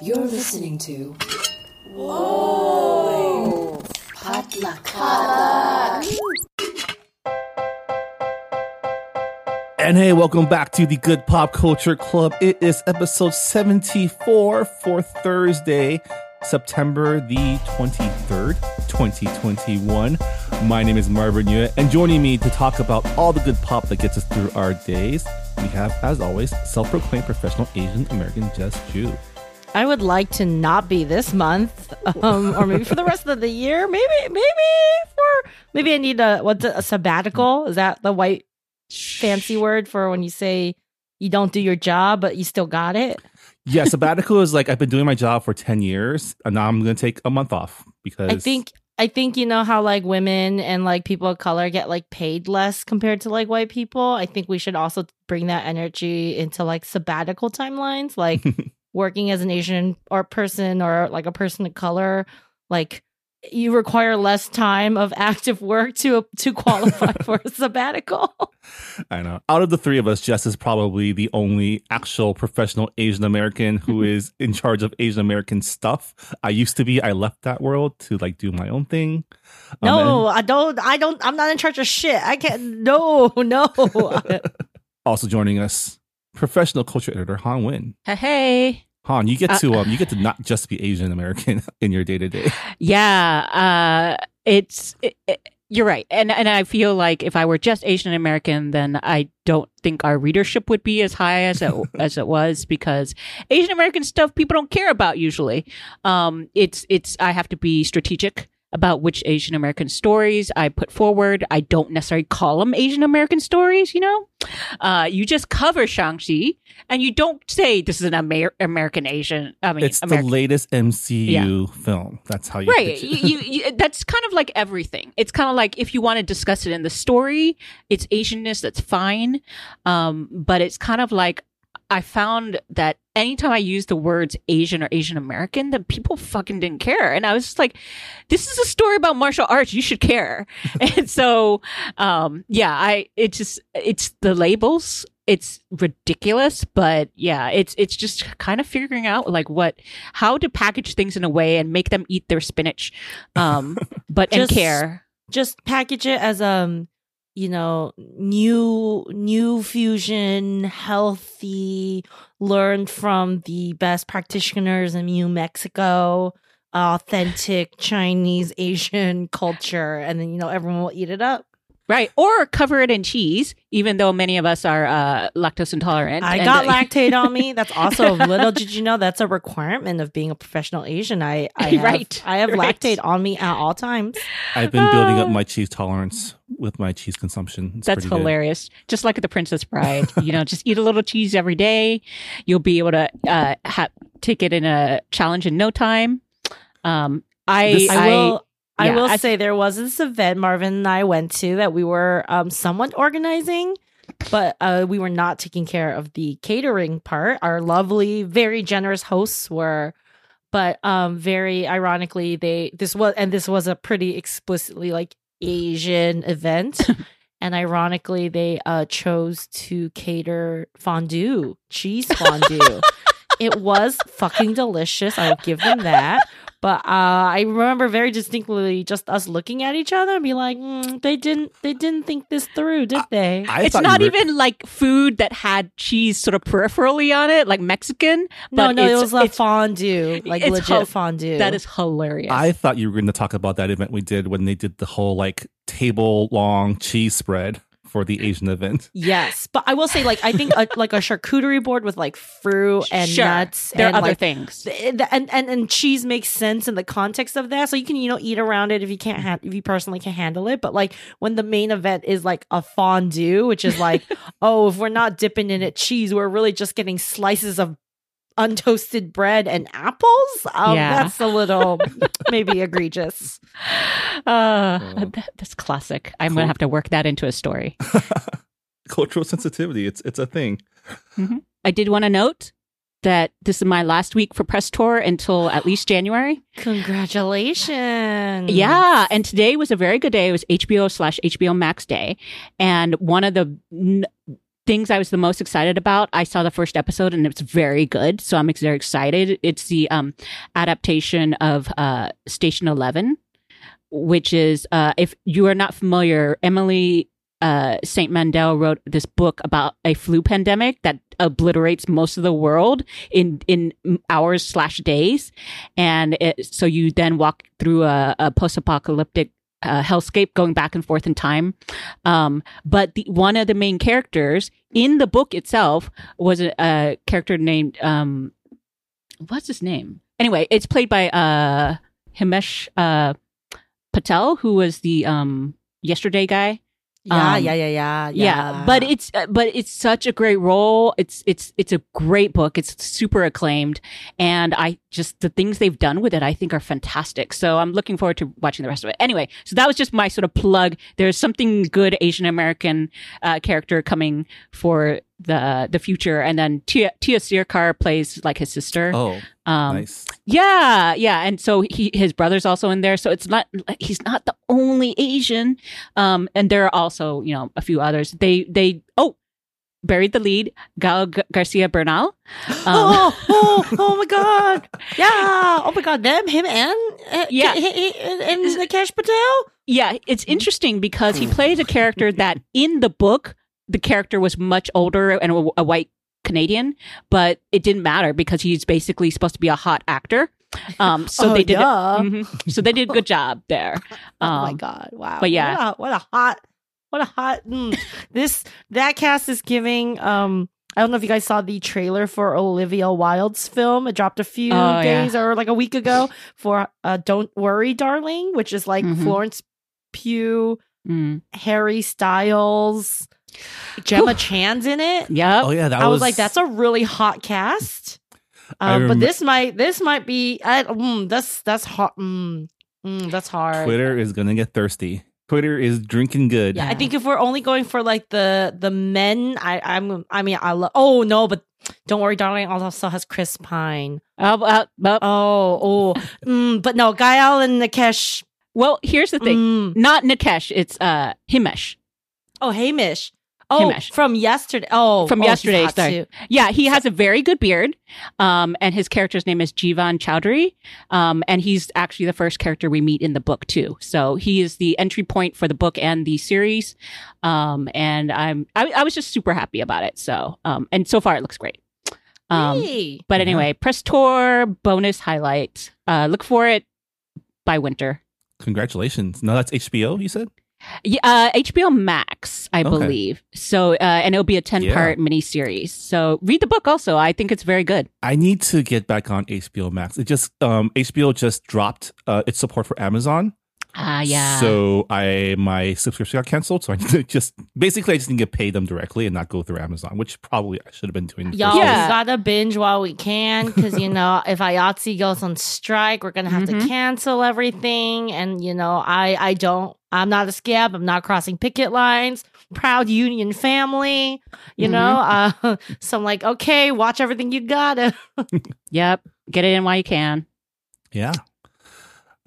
You're listening to. Whoa! Potluck. And hey, welcome back to the Good Pop Culture Club. It is episode 74 for Thursday, September the 23rd, 2021. My name is Marvin Yueh, and joining me to talk about all the good pop that gets us through our days, we have, as always, self proclaimed professional Asian American Jess Ju. I would like to not be this month, um, or maybe for the rest of the year. Maybe, maybe for maybe I need a what's a sabbatical? Is that the white fancy word for when you say you don't do your job but you still got it? Yeah, sabbatical is like I've been doing my job for 10 years, and now I'm going to take a month off because I think I think you know how like women and like people of color get like paid less compared to like white people. I think we should also bring that energy into like sabbatical timelines, like working as an Asian or person or like a person of color, like you require less time of active work to to qualify for a sabbatical. I know. Out of the three of us, Jess is probably the only actual professional Asian American who is in charge of Asian American stuff. I used to be. I left that world to like do my own thing. Um, No, and I don't. I don't. I'm not in charge of shit. I can't. No, no. also joining us, professional culture editor Hanh Nguyen. Hey, hey. Hanh, you get Uh, to um, you get to not just be Asian American in your day to day. Yeah, uh, it's it, it- you're right, and and I feel like if I were just Asian American, then I don't think our readership would be as high as it as it was because Asian American stuff people don't care about usually. Um, it's it's I have to be strategic about which Asian American stories I put forward. I don't necessarily call them Asian American stories, you know. Uh, you just cover Shang-Chi and you don't say this is an Amer- American Asian. I mean, It's American. the latest MCU film. That's how you right pitch it. you, you, you, that's kind of like everything it's kind of like if you want to discuss it in the story it's asianness that's fine um, but it's kind of like i found that anytime i use the words asian or asian american that people fucking didn't care. And i was just like this is a story about martial arts. You should care. And so um, yeah i it just it's the labels it's ridiculous but yeah it's it's just kind of figuring out like what how to package things in a way and make them eat their spinach um but and care. Just package it as um, you know, new new fusion, healthy, learned from the best practitioners in New Mexico, authentic Chinese Asian culture, and then you know everyone will eat it up. Right or cover it in cheese even though many of us are uh lactose intolerant I And, got uh, lactate on me. That's also little did you know that's a requirement of being a professional Asian. I, I have, Right, I have right. lactate on me at all times. I've been building up Ah. my cheese tolerance with my cheese consumption. It's That's pretty good. hilarious. Just like the Princess Bride, you know, just eat a little cheese every day. You'll be able to uh, ha- take it in a challenge in no time. Um, I, This- I will. I will I- say there was this event Marvin and I went to that we were um, somewhat organizing, but uh, we were not taking care of the catering part. Our lovely, very generous hosts were, but um, very ironically, they this was and this was a pretty explicitly like Asian event. And ironically, they uh, chose to cater fondue, cheese fondue. it was fucking delicious. I will give them that. But uh, I remember very distinctly just us looking at each other and be like, mm, they didn't, they didn't think this through, did they? I it's not were- even like food that had cheese sort of peripherally on it, like Mexican. no, but no, it was a it's- fondue, like it's legit hel- fondue. That is hilarious. I thought you were going to talk about that event we did when they did the whole like table long cheese spread for the Asian event. yes, but I will say, like, I think a, like a charcuterie board with like fruit and Sure. nuts. There are and, other like, things. th- and, and and cheese makes sense in the context of that so you can you know eat around it if you can't ha- if you personally can handle it but like when the main event is like a fondue which is like oh if we're not dipping in it cheese we're really just getting slices of untoasted bread and apples um, Yeah. that's a little maybe egregious Uh, Oh. that's classic. I'm Cool. gonna have to work that into a story. Cultural sensitivity, it's it's a thing. I did want to note that this is my last week for press tour until at least January. congratulations Yeah, and today was a very good day. It was HBO slash HBO Max day, and one of the n- things I was the most excited about, I saw the first episode and it's very good. So I'm very excited. It's the um, adaptation of uh, Station Eleven, which is uh, if you are not familiar, Emily uh, Saint Mandel wrote this book about a flu pandemic that obliterates most of the world in in hours slash days, and it, so you then walk through a, a post apocalyptic uh, hellscape going back and forth in time. Um, but the, one of the main characters in the book itself was a, a character named um, what's his name? Anyway, it's played by uh, Himesh uh, Patel, who was the um, yesterday guy. Yeah, Um, yeah, yeah, yeah, yeah but it's uh, but it's such a great role. It's it's it's a great book. It's super acclaimed. And i just the things they've done with it i think are fantastic. So i'm looking forward to watching the rest of it. Anyway so that was just my sort of plug. There's something good asian american uh, character coming for the the future and then Tiya Tiya Sircar plays like his sister Oh, um nice. yeah, yeah, and so he his brother's also in there. So it's not he's not the only Asian. Um, and there are also you know a few others. They they oh buried the lead Gael G- Garcia Bernal. Um, oh, oh, oh my god! Yeah! Oh my god! Them, him, and uh, Yeah. he- he- and, Nikesh Patel. Yeah, it's interesting because he plays a character that in the book the character was much older and a, a white Canadian, but it didn't matter because he's basically supposed to be a hot actor. Um, so Oh, they did. duh. mhm. So they did a good job there. oh my Um, god! Wow! but yeah. what a, what a hot, what a hot. Mm. this that cast is giving. Um, I don't know if you guys saw the trailer for Olivia Wilde's film. It dropped a few Oh, yeah. days or like a week ago for uh, "Don't Worry, Darling," which is like Mhm. Florence Pugh, Mm. Harry Styles, Gemma Chan's in it. Yep. Oh yeah, that I was, like, that's a really hot cast. I Um, but this might this might be I, mm, that's that's hot. Mm, mm, that's hard. Twitter is gonna get thirsty. Twitter is drinking good. Yeah, I think if we're only going for like the the men, I I'm I mean I love. Oh no, but don't worry, darling. Also has Chris Pine. Uh, uh, uh, Oh oh, mm, but no, Gael and Nikesh. well, here's the thing. Mm. Not Nikesh, it's uh Himesh. Oh Hamish. Oh, Himesh. from yesterday. Oh, From oh, he's yesterday, hot sorry. too. Yeah, he has a very good beard. Um, and his character's name is Jeevan Chaudhary. Um, and he's actually the first character we meet in the book too. So he is the entry point for the book and the series. Um, and I'm, I, I was just super happy about it. So, um, and so far it looks great. Um, Hey. but Yeah. anyway, press tour bonus highlight. Uh, look for it by winter. Congratulations. No, that's HBO. You said. Yeah, uh, HBO Max, I Okay. believe. So, uh, and it'll be a 10 part miniseries. So read the book also. I think it's very good. I need to get back on HBO Max. It just um HBO just dropped uh, its support for Amazon. Ah, yeah. So I my subscription got canceled. So I need to just basically I just need to pay them directly and not go through Amazon, which probably I should have been doing. Y'all, Yeah. we gotta binge while we can because you know if IATSE goes on strike, we're gonna have to Mhm. cancel everything. And you know, I I don't. I'm not a scab. I'm not crossing picket lines. Proud union family. You know, uh, so I'm like, okay, watch everything you gotta. Yep. Get it in while you can. Yeah.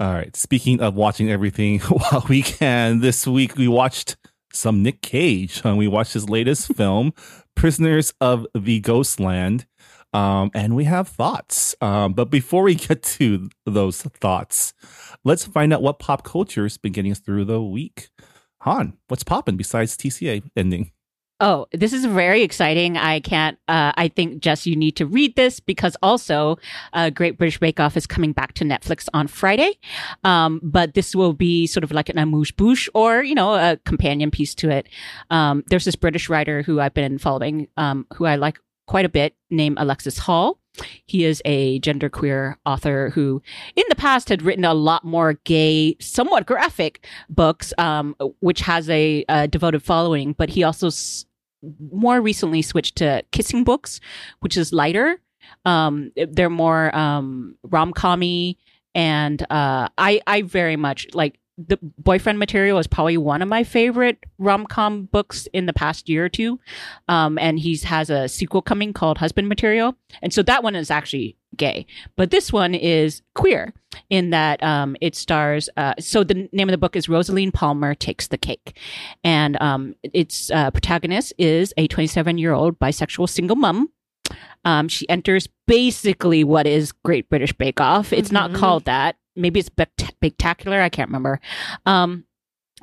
All right. Speaking of watching everything while we can, this week we watched some Nick Cage. Um, we watched his latest film, Prisoners of the Ghostland. Um, and we have thoughts. Um, but before we get to those thoughts, let's find out what pop culture has been getting us through the week. Hanh, what's popping besides TCA ending? Oh, this is very exciting. I can't, uh, I think, Jess, you need to read this because also uh, Great British Bake Off is coming back to Netflix on Friday. Um, but this will be sort of like an amuse bouche or, you know, a companion piece to it. Um, there's this British writer who I've been following, um, who I like quite a bit, named Alexis Hall. He is a genderqueer author who, in the past, had written a lot more gay, somewhat graphic books, um, which has a, a devoted following. But he also s- more recently switched to kissing books, which is lighter. Um, they're more um, rom commy, and uh, I I very much like the boyfriend material is probably one of my favorite rom com books in the past year or two. Um, and he has a sequel coming called Husband Material, and so that one is actually gay, but this one is queer in that um, it stars. Uh, so the name of the book is Rosaline Palmer Takes the Cake, and um, its uh, protagonist is a 27 year old bisexual single mom. Um, she enters basically what is Great British Bake Off. It's not Mhm. called that. Maybe it's spectacular. I can't remember. Um,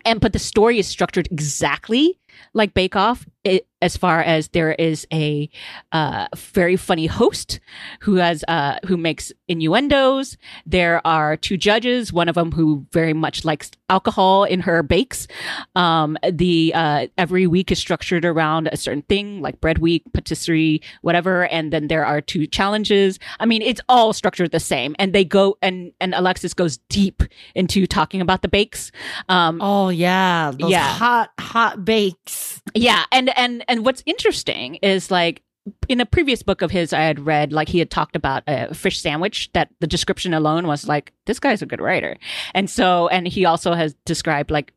and but the story is structured exactly like Bake Off, it, as far as there is a uh, very funny host who has uh, who makes innuendos. There are two judges, one of them who very much likes alcohol in her bakes. Um, the uh, every week is structured around a certain thing, like bread week, patisserie, whatever, and then there are two challenges. I mean, it's all structured the same, and they go and and Alexis goes deep into talking about the bakes. Um, Oh yeah, those Yeah. hot hot bakes. yeah, and and and what's interesting is like in a previous book of his I had read, like he had talked about a fish sandwich that the description alone was like, this guy's a good writer. And so, and he also has described like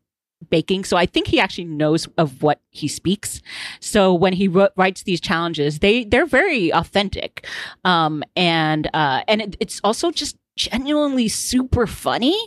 baking. So I think he actually knows of what he speaks. So when he wr- writes these challenges, they, they're very authentic. Um, and, uh, and it, it's also just genuinely super funny.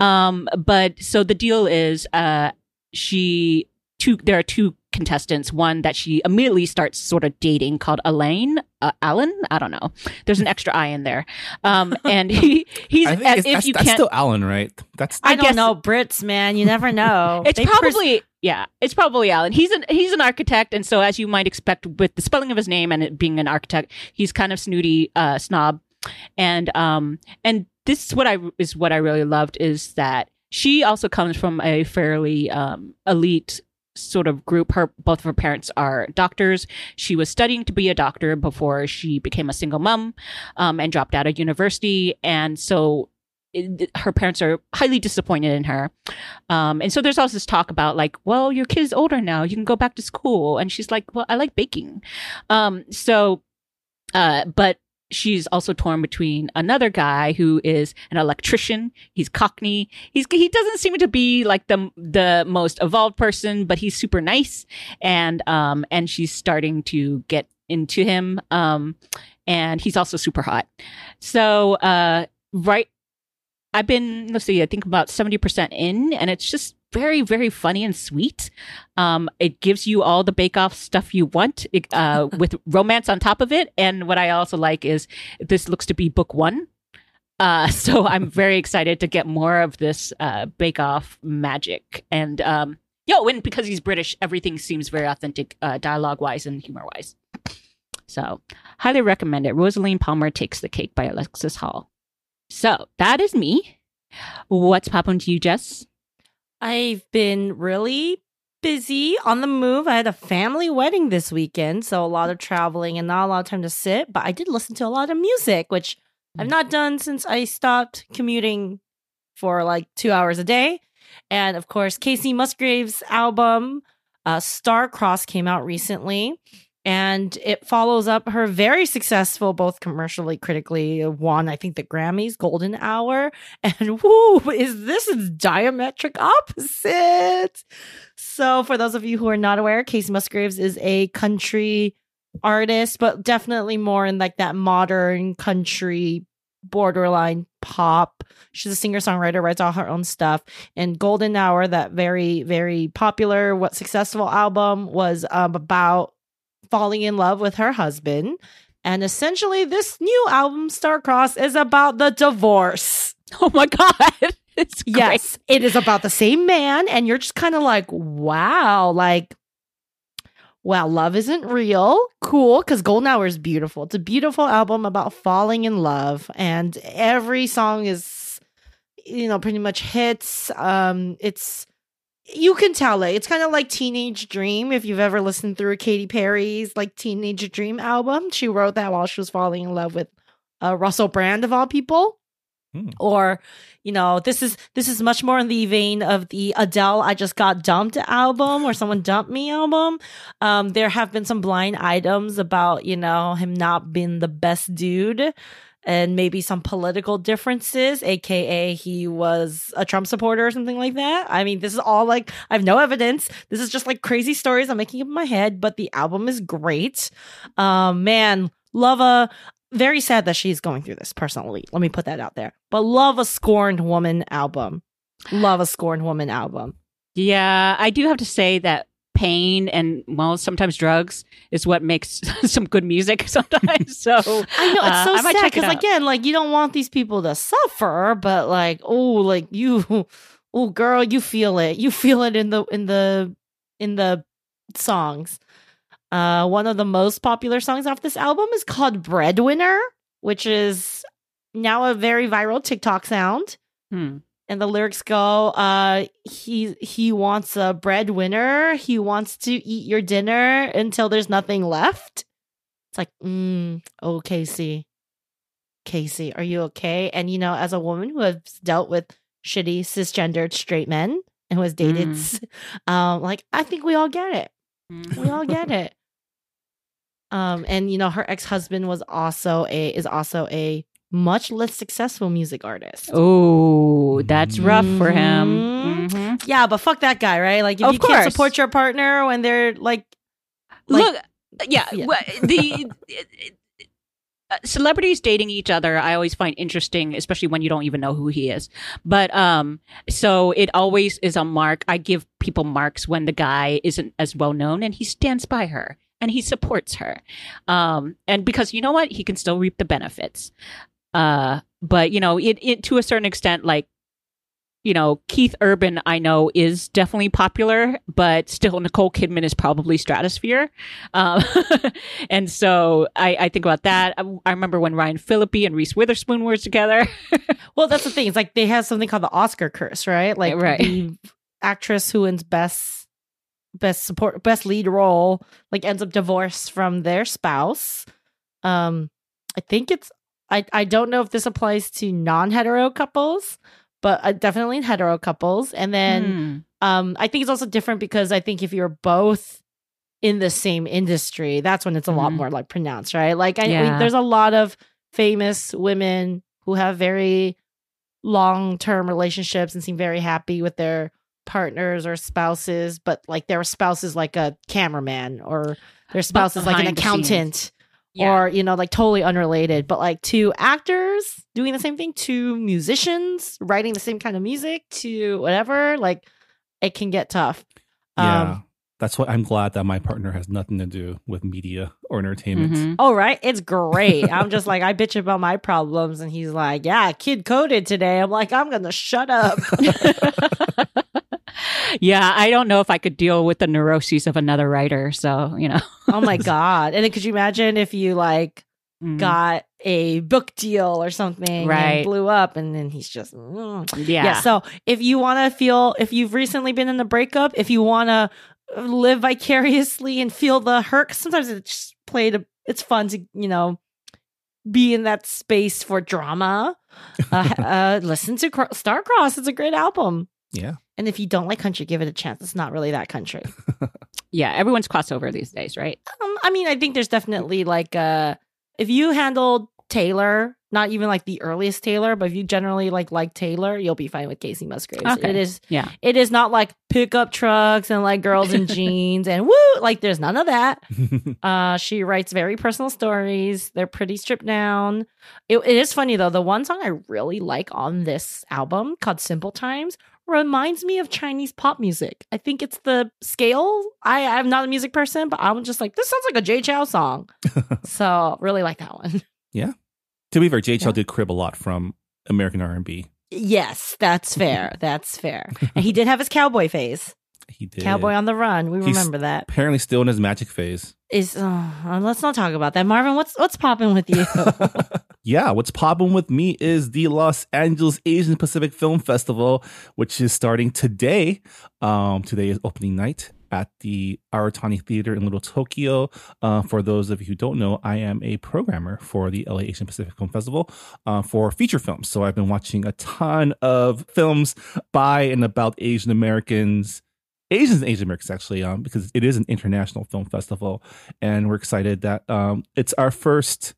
Um, but so the deal is, uh, she, two, there are two contestants, one that she immediately starts sort of dating called Elaine, uh, Alan. I don't know. There's an extra I in there. Um, and he, he's, I think as if that's, you that's can't, still Alan, right? That's I, I don't guess- know Brits, man. You never know. It's They pers- probably yeah, it's probably Alan. He's an he's an architect, and so as you might expect with the spelling of his name and it being an architect, he's kind of snooty uh, snob, and um and this is what I is what I really loved is that she also comes from a fairly um elite sort of group her both of her parents are doctors she was studying to be a doctor before she became a single mom um, and dropped out of university and so her parents are highly disappointed in her um, and so there's also this talk about like, well, your kid's older now, you can go back to school. And she's like, well, I like baking. Um, so, uh, but she's also torn between another guy who is an electrician. He's Cockney. He's he doesn't seem to be like the the most evolved person, but he's super nice. And um, and she's starting to get into him. Um, and he's also super hot. So, uh, right I've been, let's see, I think about 70% in, and it's just very, very funny and sweet. Um, it gives you all the bake off stuff you want uh, with romance on top of it. And what I also like is this looks to be book one. Uh, so I'm very excited to get more of this uh, bake off magic. And um, yo, and because he's British, everything seems very authentic, uh, dialogue wise and humor wise. So, highly recommend it. Rosaline Palmer Takes the Cake by Alexis Hall. So, that is me. What's popping to you, Jess? I've been really busy on the move. I had a family wedding this weekend, so a lot of traveling and not a lot of time to sit. But I did listen to a lot of music, which I've not done since I stopped commuting for like two hours a day. And of course, Kacey Musgraves' album, uh, star-crossed, came out recently. And it follows up her very successful, both commercially, critically, won, I think, the Grammys Golden Hour. And whoo, is this is diametric opposite. So, for those of you who are not aware, Kacey Musgraves is a country artist, but definitely more in like that modern country borderline pop. She's a singer songwriter, writes all her own stuff. And Golden Hour, that very, very popular, what successful album was um, about falling in love with her husband. And essentially, this new album, star-crossed, is about the divorce. Oh my God. It's great. Yes, it is about the same man, and you're just kind of like, wow, like, wow, love isn't real. Cool, because Golden Hour is beautiful. It's a beautiful album about falling in love, and every song is, you know, pretty much hits. Um, it's you can tell it. It's kind of like Teenage Dream. If you've ever listened through Katy Perry's like Teenage Dream album, she wrote that while she was falling in love with uh, Russell Brand of all people Hmm. or you know this is this is much more in the vein of the adele i just got dumped album or someone dumped me album um there have been some blind items about you know him not being the best dude and maybe some political differences, aka he was a Trump supporter or something like that. I mean, this is all like I have no evidence. This is just like crazy stories I'm making up in my head, but the album is great. Um, man, love a very sad that she's going through this personally. Let me put that out there. But love a scorned woman album. Love a scorned woman album. Yeah, I do have to say that pain and well, sometimes drugs is what makes some good music sometimes. So I know it's uh, so might sad because again, like you don't want these people to suffer, but like oh, like you, oh girl, you feel it. You feel it in the in the in the songs. Uh, one of the most popular songs off this album is called "Breadwinner," which is now a very viral TikTok sound. Hmm. And the lyrics go, uh, he he wants a breadwinner. He wants to eat your dinner until there's nothing left. It's like, mm, oh, Kacey, Kacey, are you okay? And you know, as a woman who has dealt with shitty cisgendered straight men and who has dated, s- um, like I think we all get it. We all get it. Um, and you know, her ex husband was also a is also a much less successful music artist. Oh, that's rough for him. Mhm. Mhm. Yeah, but fuck that guy, right? Like if Of you can't support your partner when they're like, Like- Look, yeah, Yeah. wha- the uh, celebrities dating each other, I always find interesting, especially when you don't even know who he is. But um, so it always is a mark. I give people marks when the guy isn't as well known and he stands by her and he supports her. Um, and because you know what, he can still reap the benefits. Uh, but you know, it, it to a certain extent, like you know, Keith Urban, I know is definitely popular, but still Nicole Kidman is probably stratosphere. Um, and so I, I think about that. I, I remember when Ryan Phillippe and Reese Witherspoon were together. well, that's the thing. It's like they have something called the Oscar curse, right? Like Right. the actress who wins best best support best lead role like ends up divorced from their spouse. Um, I think it's I I don't know if this applies to non hetero couples, but uh, definitely in hetero couples. And then Hmm. Um, I think it's also different because I think if you're both in the same industry, that's when it's a lot Mhm. more like pronounced, right? Like, I, Yeah. there's a lot of famous women who have very long term relationships and seem very happy with their partners or spouses, but like their spouse is like a cameraman or their spouse is like an accountant Yeah. or you know like totally unrelated but like two actors doing the same thing two musicians writing the same kind of music to whatever like it can get tough Yeah. um That's why I'm glad that my partner has nothing to do with media or entertainment. Mhm. oh right it's great i'm just like i bitch about my problems and he's like yeah kid coded today i'm like i'm gonna shut up yeah, I don't know if I could deal with the neuroses of another writer. So, you know, oh my god and then could you imagine if you like Mm. got a book deal or something and Right. blew up and then he's just mm. yeah. yeah. So if you want to feel, if you've recently been in a breakup, if you want to live vicariously and feel the hurt, sometimes it's just played. A, it's fun to you know be in that space for drama. Uh, uh, listen to Cro- star-crossed. It's a great album. Yeah. And if you don't like country, give it a chance. It's not really that country. yeah, everyone's crossover these days, right? Um, I mean, I think there's definitely like uh if you handled Taylor, not even like the earliest Taylor, but if you generally like like Taylor, you'll be fine with Kacey Musgraves. Okay. It is Yeah. it is not like pickup trucks and like girls in jeans and woo like there's none of that. Uh she writes very personal stories. They're pretty stripped down. It, it is funny though. The one song I really like on this album called Simple Times reminds me of Chinese pop music. I think it's the scale. I I'm not a music person, but I'm just like this sounds like a Jay Chou song. so really like that one. Yeah. To be fair, Jay Chou Yeah. did crib a lot from American R&B. Yes, that's fair. That's fair. And he did have his cowboy phase. He did. Cowboy on the run. We He's- remember that. Apparently still in his magic phase. Is uh, let's not talk about that. Marvin, what's what's popping with you? Yeah, what's popping with me is the Los Angeles Asian Pacific Film Festival, which is starting today. Um, today is opening night at the Aratani Theater in Little Tokyo. Uh, for those of you who don't know, I am a programmer for the LA Asian Pacific Film Festival uh, for feature films. So I've been watching a ton of films by and about Asian Americans. Asians and Asian Americans, actually, um, because it is an international film festival, and we're excited that um, it's our first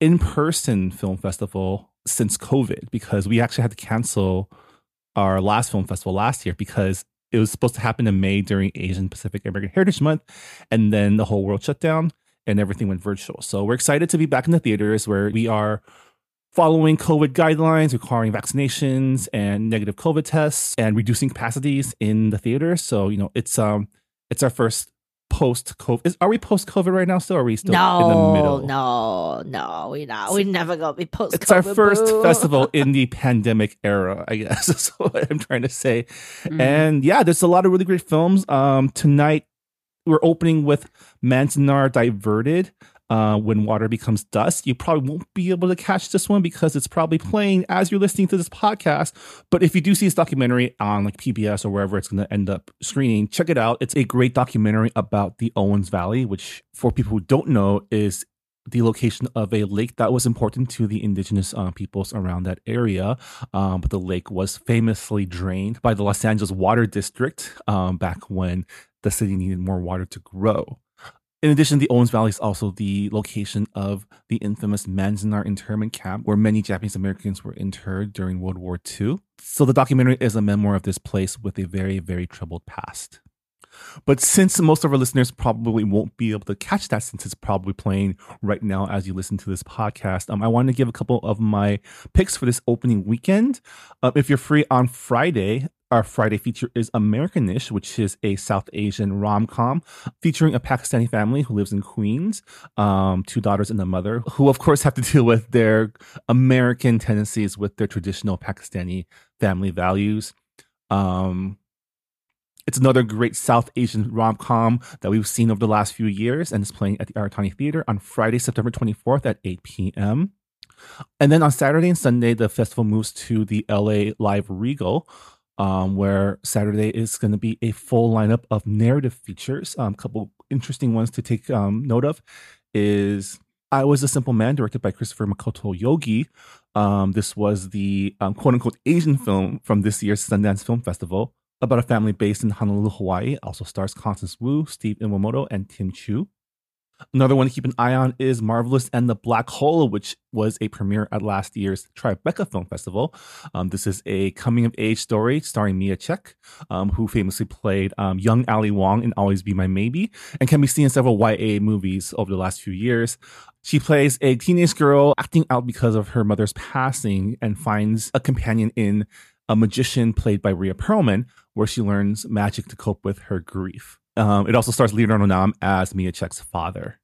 in person film festival since COVID because we actually had to cancel our last film festival last year because it was supposed to happen in May during Asian Pacific American Heritage Month, and then the whole world shut down and everything went virtual. So we're excited to be back in the theaters where we are following COVID guidelines, requiring vaccinations and negative COVID tests, and reducing capacities in the theater. So you know, it's um, it's our first post COVID. Are we post COVID right now? Still, are we still in the middle? no, no. No, We not. We never gonna be post. COVID. It's our first festival in the pandemic era, I guess. That's what I'm trying to say. Mm. And yeah, there's a lot of really great films. Um, tonight we're opening with Manzanar Diverted. Uh, when water becomes dust, you probably won't be able to catch this one because it's probably playing as you're listening to this podcast. But if you do see this documentary on like PBS or wherever it's going to end up screening, check it out. It's a great documentary about the Owens Valley, which for people who don't know is the location of a lake that was important to the indigenous uh, peoples around that area. Um, but the lake was famously drained by the Los Angeles Water District um, back when the city needed more water to grow. In addition, the Owens Valley is also the location of the infamous Manzanar internment camp, where many Japanese Americans were interred during World War II. So the documentary is a memoir of this place with a very, very troubled past. But since most of our listeners probably won't be able to catch that since it's probably playing right now as you listen to this podcast, um, I wanted to give a couple of my picks for this opening weekend. Uh, if you're free on Friday, our Friday feature is Americanish, which is a South Asian rom com featuring a Pakistani family who lives in Queens, um, two daughters and a mother, who of course have to deal with their American tendencies with their traditional Pakistani family values. Um, it's another great South Asian rom com that we've seen over the last few years, and is playing at the Aratani Theater on Friday, September 24th at 8 p.m. And then on Saturday and Sunday, the festival moves to the LA Live Regal, um, where Saturday is going to be a full lineup of narrative features. A um, couple interesting ones to take um, note of is I Was a Simple Man, directed by Christopher Makoto Yogi. Um, this was the um, quote unquote Asian film from this year's Sundance Film Festival about a family based in Honolulu, Hawaii. Also stars Constance Wu, Steve Iwamoto, and Tim Chiou. Another one to keep an eye on is Marvelous and the Black Hole, which was a premiere at last year's Tribeca Film Festival. Um, this is a coming of age story starring Miya Cech, um, who famously played um, young Ali Wong in Always Be My Maybe and can be seen in several YA movies over the last few years. She plays a teenage girl acting out because of her mother's passing and finds a companion in a magician played by Rhea Perlman, where she learns magic to cope with her grief. Um, it also stars Leonardo Nam as Miya Cech's father.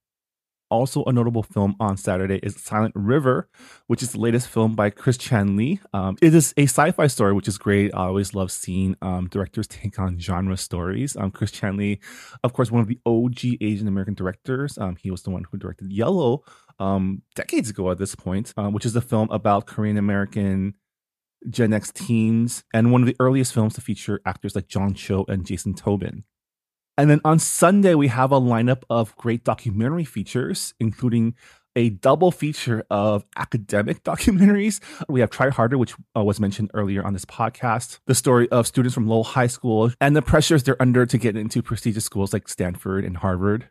Also, a notable film on Saturday is Silent River, which is the latest film by Chris Chan Lee. Um, it is a sci fi story, which is great. I always love seeing um, directors take on genre stories. Um, Chris Chan Lee, of course, one of the OG Asian American directors. Um, he was the one who directed Yellow um, decades ago at this point, uh, which is a film about Korean American Gen X teens and one of the earliest films to feature actors like John Cho and Jason Tobin. And then on Sunday, we have a lineup of great documentary features, including a double feature of academic documentaries. We have Try Harder, which uh, was mentioned earlier on this podcast, the story of students from Lowell High School and the pressures they're under to get into prestigious schools like Stanford and Harvard.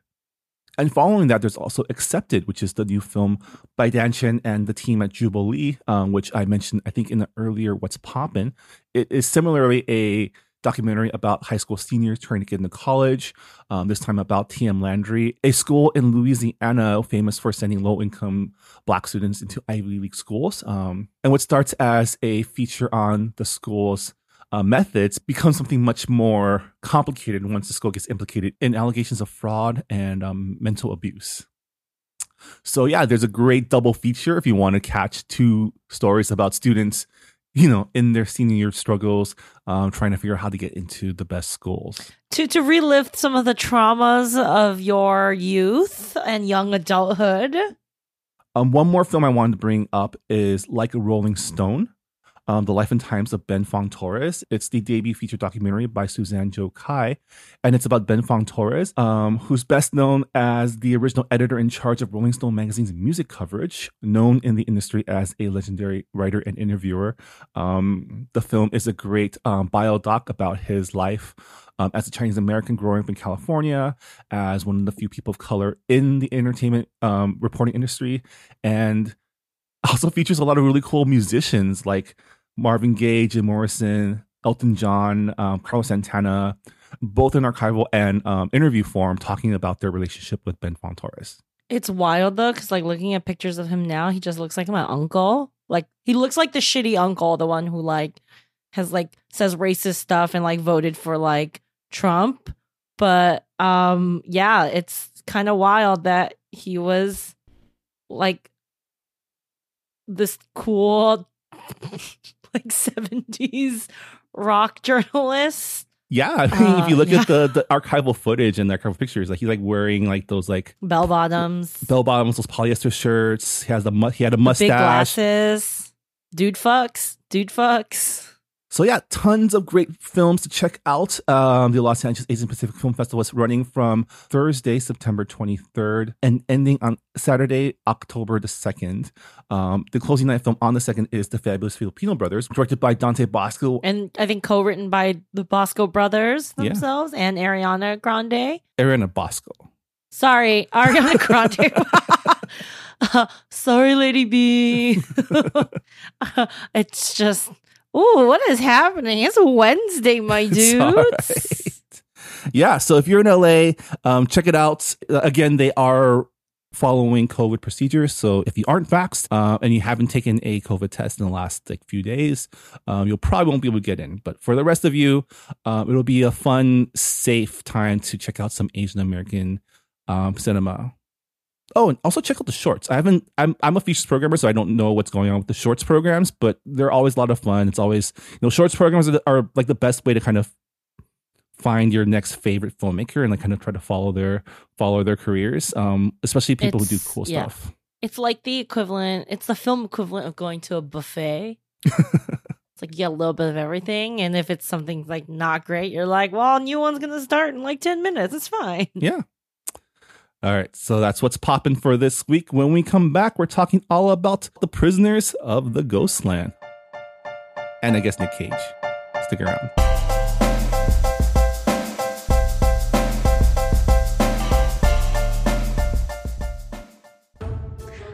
And following that, there's also Accepted, which is the new film by Dan Chen and the team at Jubilee, um, which I mentioned, I think, in the earlier What's Poppin'. It is similarly a documentary about high school seniors trying to get into college. Um, this time about TM Landry, a school in Louisiana famous for sending low income black students into Ivy League schools. Um, and what starts as a feature on the school's uh, methods becomes something much more complicated once the school gets implicated in allegations of fraud and um, mental abuse. So yeah, there's a great double feature if you want to catch two stories about students you know, in their senior year struggles, um, trying to figure out how to get into the best schools. to to relive some of the traumas of your youth and young adulthood. Um, one more film I wanted to bring up is Like a Rolling Stone. Um, The Life and Times of Ben Fong Torres. It's the debut feature documentary by Suzanne Joe Kai, and it's about Ben Fong Torres, um, who's best known as the original editor in charge of Rolling Stone magazine's music coverage, known in the industry as a legendary writer and interviewer. Um, the film is a great um, biodoc about his life. Um, as a Chinese American growing up in California, as one of the few people of color in the entertainment um, reporting industry, and also features a lot of really cool musicians like Marvin Gaye, Jim Morrison, Elton John, um, Carlos Santana, both in archival and um, interview form, talking about their relationship with Ben Fong It's wild though, because like looking at pictures of him now, he just looks like my uncle. Like he looks like the shitty uncle, the one who like has like says racist stuff and like voted for like Trump. But um yeah, it's kind of wild that he was like this cool like 70s rock journalists. Yeah, I mean, if you Uh, look yeah. at the, the archival footage and the archival pictures, like he's like wearing like those like Bell bottoms, bell bottoms, those polyester shirts. He has the mu- he had a big mustache. glasses. Dude fucks. Dude fucks. So yeah, tons of great films to check out. Um, the Los Angeles Asian Pacific Film Festival is running from Thursday, September 23rd, and ending on Saturday, October the 2nd. Um, the closing night film on the 2nd is The Fabulous Filipino Brothers, directed by Dante Basco, And I think co-written by the Basco brothers Yeah. themselves and Ariana Grande. Ariana Basco. Sorry, Ariana Grande. Uh, sorry, Lady B. it's just, ooh, what is happening? It's a Wednesday, my dudes. right. Yeah, so if you're in LA, um, check it out. Uh, Again, they are following COVID procedures. So if you aren't vaxxed uh, and you haven't taken a COVID test in the last like few days, um, you'll probably won't be able to get in. But for the rest of you, um, it'll be a fun, safe time to check out some Asian American um, cinema. Oh, and also check out the shorts. I haven't. I'm I'm a features programmer, so I don't know what's going on with the shorts programs, but they're always a lot of fun. It's always you know shorts programs are, are like the best way to kind of find your next favorite filmmaker and like kind of try to follow their follow their careers. Um, especially people who do cool yeah. stuff. It's like the equivalent, it's the film equivalent of going to a buffet. it's like you get a little bit of everything. And if it's something like not great, you're like, well, a new one's going to start in like 10 minutes. It's fine. Yeah. All right, so that's what's popping for this week. When we come back, we're talking all about the prisoners of the Ghostland. And I guess Nick Cage. Stick around.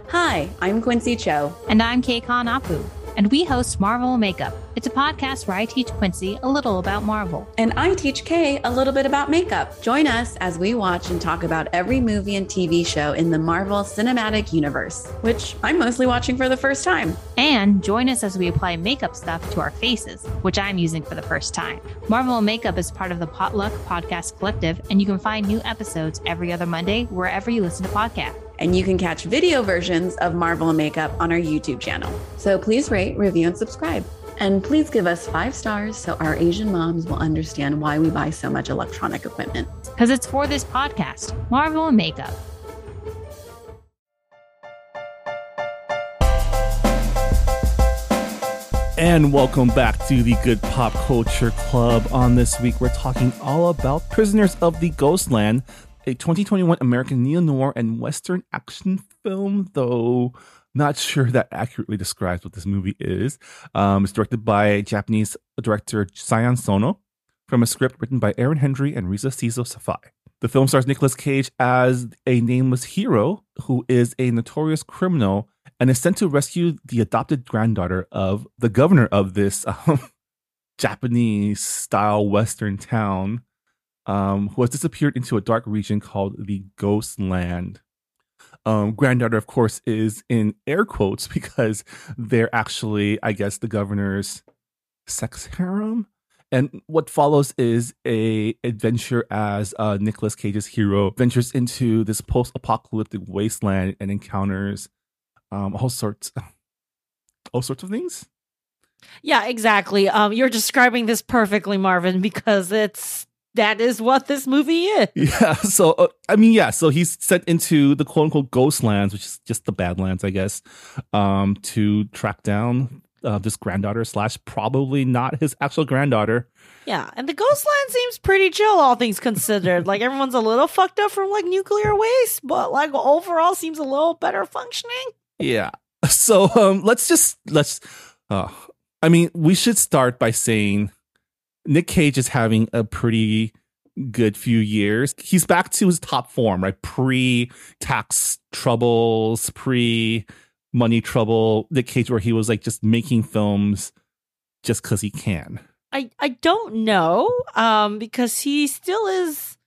Hi, I'm Quincy Cho. And I'm Kei Khan Apu, and we host Marvel Makeup. It's a podcast where I teach Quincy a little about Marvel. And I teach Kay a little bit about makeup. Join us as we watch and talk about every movie and TV show in the Marvel Cinematic Universe, which I'm mostly watching for the first time. And join us as we apply makeup stuff to our faces, which I'm using for the first time. Marvel Makeup is part of the Potluck Podcast Collective, and you can find new episodes every other Monday wherever you listen to podcasts. And you can catch video versions of Marvel and Makeup on our YouTube channel. So please rate, review, and subscribe. And please give us five stars so our Asian moms will understand why we buy so much electronic equipment. Because it's for this podcast, Marvel and Makeup. And welcome back to the Good Pop Culture Club. On this week, we're talking all about Prisoners of the Ghostland, a 2021 American neo noir and Western action film, though not sure that accurately describes what this movie is. Um, it's directed by Japanese director Sion Sono from a script written by Aaron Hendry and Reza Sixo Safai. The film stars Nicolas Cage as a nameless hero who is a notorious criminal and is sent to rescue the adopted granddaughter of the governor of this um, Japanese style Western town, um, who has disappeared into a dark region called the Ghost Land. Um, granddaughter, of course, is in air quotes because they're actually, I guess, the governor's sex harem. And what follows is a adventure as uh, Nicolas Cage's hero ventures into this post-apocalyptic wasteland and encounters um, all sorts, all sorts of things. Yeah, exactly. Um, you're describing this perfectly, Marvin, because it's that is what this movie is. Yeah. So uh, I mean, yeah. So he's sent into the quote unquote ghost lands, which is just the Badlands, I guess, um, to track down uh, this granddaughter slash probably not his actual granddaughter. Yeah, and the Ghostland seems pretty chill, all things considered. like everyone's a little fucked up from like nuclear waste, but like overall seems a little better functioning. Yeah. So um, let's just let's. Uh, I mean, we should start by saying Nick Cage is having a pretty good few years. He's back to his top form, right? Pre tax troubles, pre money trouble. Nick Cage, where he was like just making films just because he can. I I don't know, um, because he still is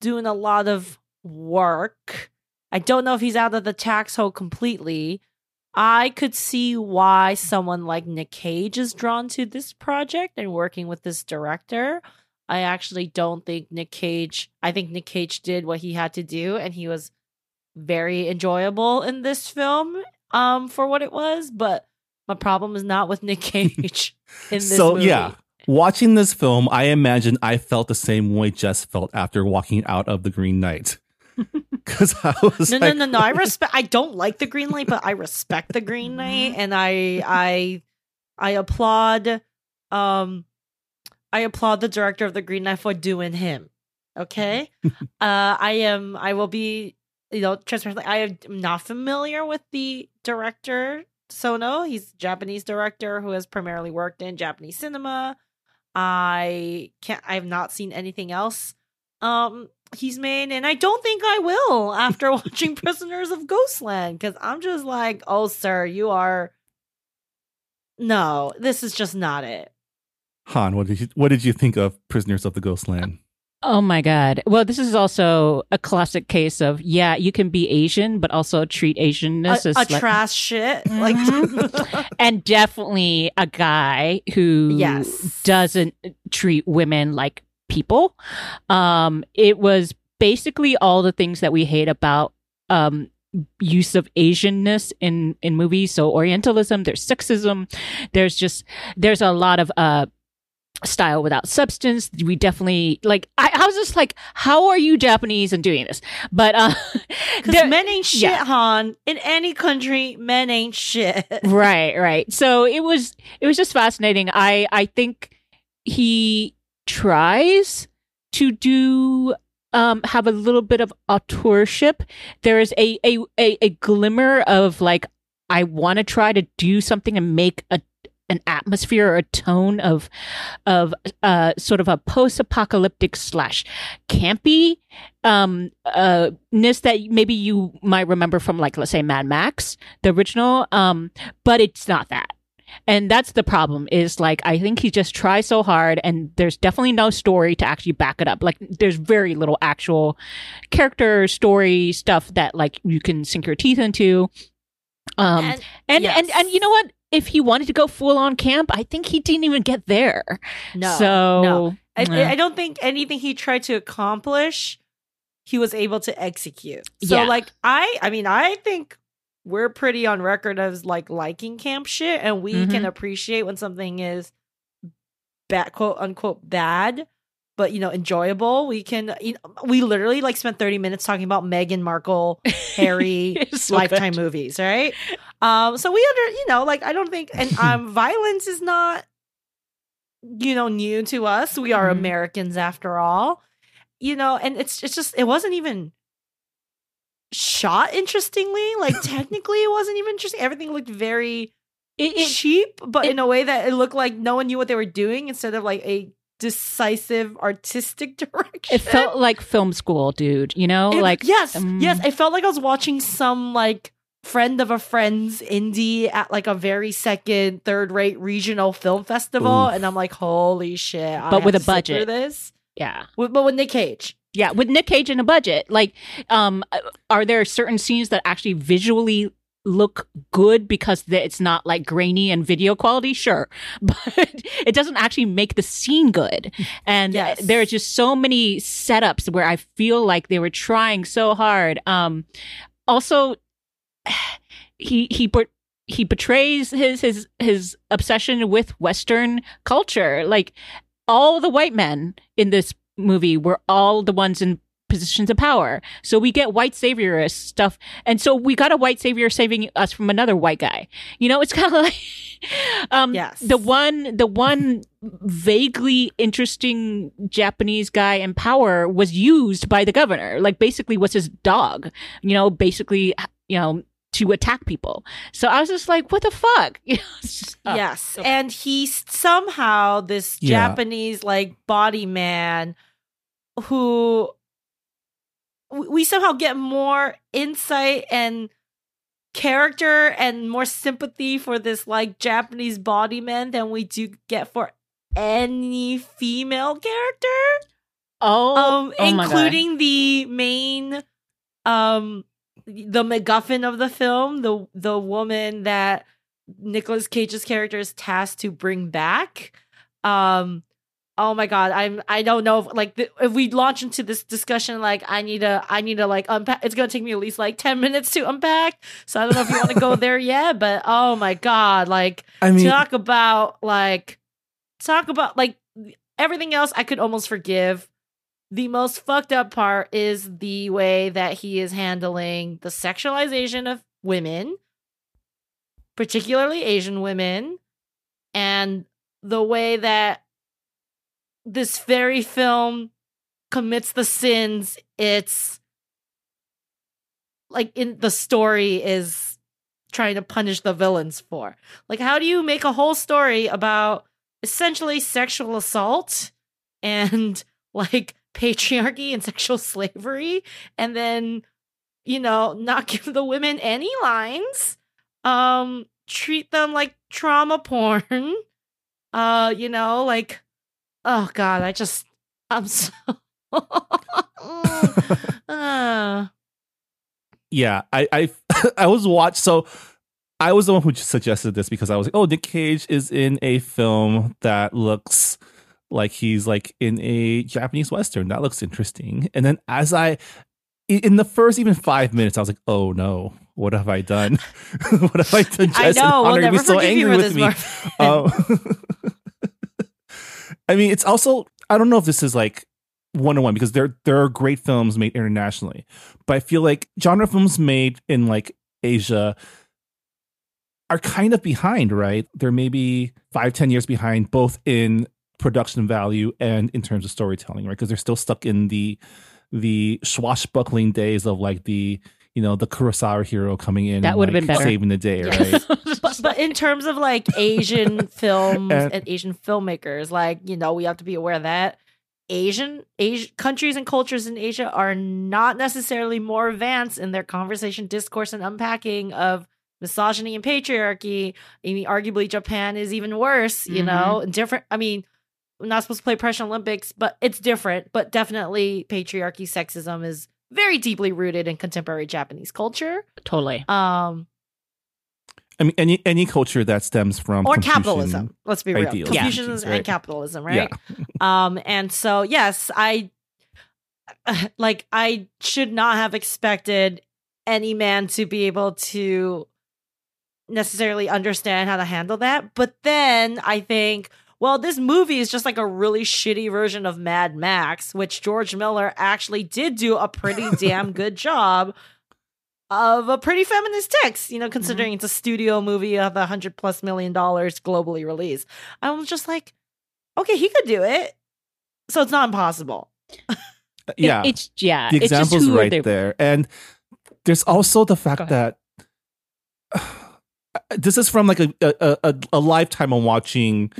doing a lot of work. I don't know if he's out of the tax hole completely. I could see why someone like Nick Cage is drawn to this project and working with this director. I actually don't think Nick Cage, I think Nick Cage did what he had to do and he was very enjoyable in this film um for what it was, but my problem is not with Nick Cage in this so movie. yeah, watching this film, I imagine I felt the same way Jess felt after walking out of the Green Knight. Because I was No, like, no, no, no. I respect. I don't like the Green Light, but I respect the Green Knight, and I, I, I applaud. Um, I applaud the director of the Green Knight for doing him. Okay, uh, I am. I will be. You know, transparently, I am not familiar with the director Sono. He's a Japanese director who has primarily worked in Japanese cinema. I can't. I have not seen anything else. Um, he's made, and I don't think I will after watching Prisoners of Ghostland because I'm just like, oh, sir, you are. No, this is just not it. Hanh, what did you what did you think of Prisoners of the Ghostland? Oh my God. Well, this is also a classic case of, yeah, you can be Asian, but also treat Asianness A, as a like, trash shit, mm-hmm. like and definitely a guy who Yes. doesn't treat women like people. Um, it was basically all the things that we hate about um, use of Asianness in in movies. So Orientalism, there's sexism, there's just there's a lot of uh style without substance we definitely like I, I was just like how are you japanese and doing this but uh because men ain't shit, yeah. Hanh. In any country, men ain't shit. right right so it was it was just fascinating i i think he tries to do um have a little bit of authorship. There is a a a, a glimmer of like i want to try to do something and make a an atmosphere or a tone of of uh sort of a post-apocalyptic slash campy um uh ness that maybe you might remember from like let's say Mad Max the original um but it's not that and that's the problem is like i think he just tries so hard and there's definitely no story to actually back it up like there's very little actual character story stuff that like you can sink your teeth into um and and and, and you know what if he wanted to go full on camp i think he didn't even get there no, so no. I, yeah. I don't think anything he tried to accomplish, he was able to execute. So, Yeah. like, I, I mean, I think we're pretty on record as like liking camp shit, and we can Mhm. appreciate when something is bad, quote unquote, bad, but you know, enjoyable. We can, you know, we literally like spent thirty minutes talking about Meghan Markle, Harry, so lifetime good. movies, right? Um, so we under, you know, like I don't think, and um, violence is not, you know, new to us. We are Mhm. Americans after all, you know, and it's it's just it wasn't even shot interestingly. Like technically, it wasn't even interesting. Everything looked very It- it- cheap, but it- in a way that it looked like no one knew what they were doing instead of like a decisive artistic direction. it felt like film school dude you know like yes, um, yes. I felt like I was watching some like friend of a friend's indie at like a very second, third rate regional film festival, Oof. and I'm like, holy shit! I But with a budget. this, yeah with, but with Nick Cage. Yeah, with Nick Cage in a budget. Like, um, are there certain scenes that actually visually look good because it's not like grainy and video quality? Sure, but it doesn't actually make the scene good. And Yes. there are just so many setups where I feel like they were trying so hard. Um, also, he he put. He betrays his his his obsession with Western culture. Like all the white men in this movie were all the ones in positions of power. So we get white saviorist stuff. And so we got a white savior saving us from another white guy. You know, it's kind of like um, Yes. the one, the one vaguely interesting Japanese guy in power was used by the governor. Like basically, was his dog. You know, basically, you know, to attack people. So I was just like, what the fuck? You just- oh, yes. so- and he somehow, this Yeah. Japanese like body man who we somehow get more insight and character and more sympathy for this like Japanese body man than we do get for any female character. oh, um oh my God. including the main um the MacGuffin of the film, the the woman that Nicolas Cage's character is tasked to bring back. Um oh my god, I'm I don't know if like the, if we launch into this discussion like I need to I need to like unpack it's going to take me at least like 10 minutes to unpack. So I don't know if you want to go there yet, but oh my god, like I mean, talk about like talk about like everything else I could almost forgive. The most fucked up part is the way that he is handling the sexualization of women, particularly Asian women, and the way that this very film commits the sins it's like in the story is trying to punish the villains for. Like, how do you make a whole story about essentially sexual assault and like patriarchy and sexual slavery, and then you know not give the women any lines, um, treat them like trauma porn, uh, you know, like, oh god, I just, I'm so. uh, yeah, I I I was watched so I was the one who suggested this because I was like, oh, Nick Cage is in a film that looks like he's like in a Japanese western. That looks interesting. And then as I i- in the first even five minutes, I was like, oh no, what have I done? what have I done? I Jess and know we'll never so angry with this, me. Um, I mean, it's also I don't know if this is like one on one because there there are great films made internationally, but I feel like genre films made in like Asia are kind of behind, right? They're maybe five ten years behind, both in production value and in terms of storytelling, right? Because they're still stuck in the the swashbuckling days of like the you know the Kurosawa hero coming in That would have like, been better. saving the day, right? but but in terms of like Asian films And- and, Asian filmmakers, like you know, we have to be aware that Asian Asian countries and cultures in Asia are not necessarily more advanced in their conversation, discourse, and unpacking of misogyny and patriarchy. I mean, arguably Japan is even worse. You Mhm. know, different. I mean. We're not supposed to play Oppression Olympics, but it's different. But definitely, patriarchy, sexism is very deeply rooted in contemporary Japanese culture. totally. Um, I mean, any any culture that stems from or Confucian- capitalism. Let's be real. ideals. Yeah. Confucianism Right. and capitalism, Yeah. right? Um, and so yes, I like I should not have expected any man to be able to necessarily understand how to handle that. But then I think, well, this movie is just like a really shitty version of Mad Max, which George Miller actually did do a pretty damn good job of a pretty feminist text, you know, mm-hmm. considering it's a studio movie of a hundred plus million dollars globally released. I was just like, okay, he could do it. So it's not impossible. Uh, yeah. It- it's yeah. the it's just example's right they- there. And there's also the fact ahead. that uh, this is from like a, a a a lifetime of watching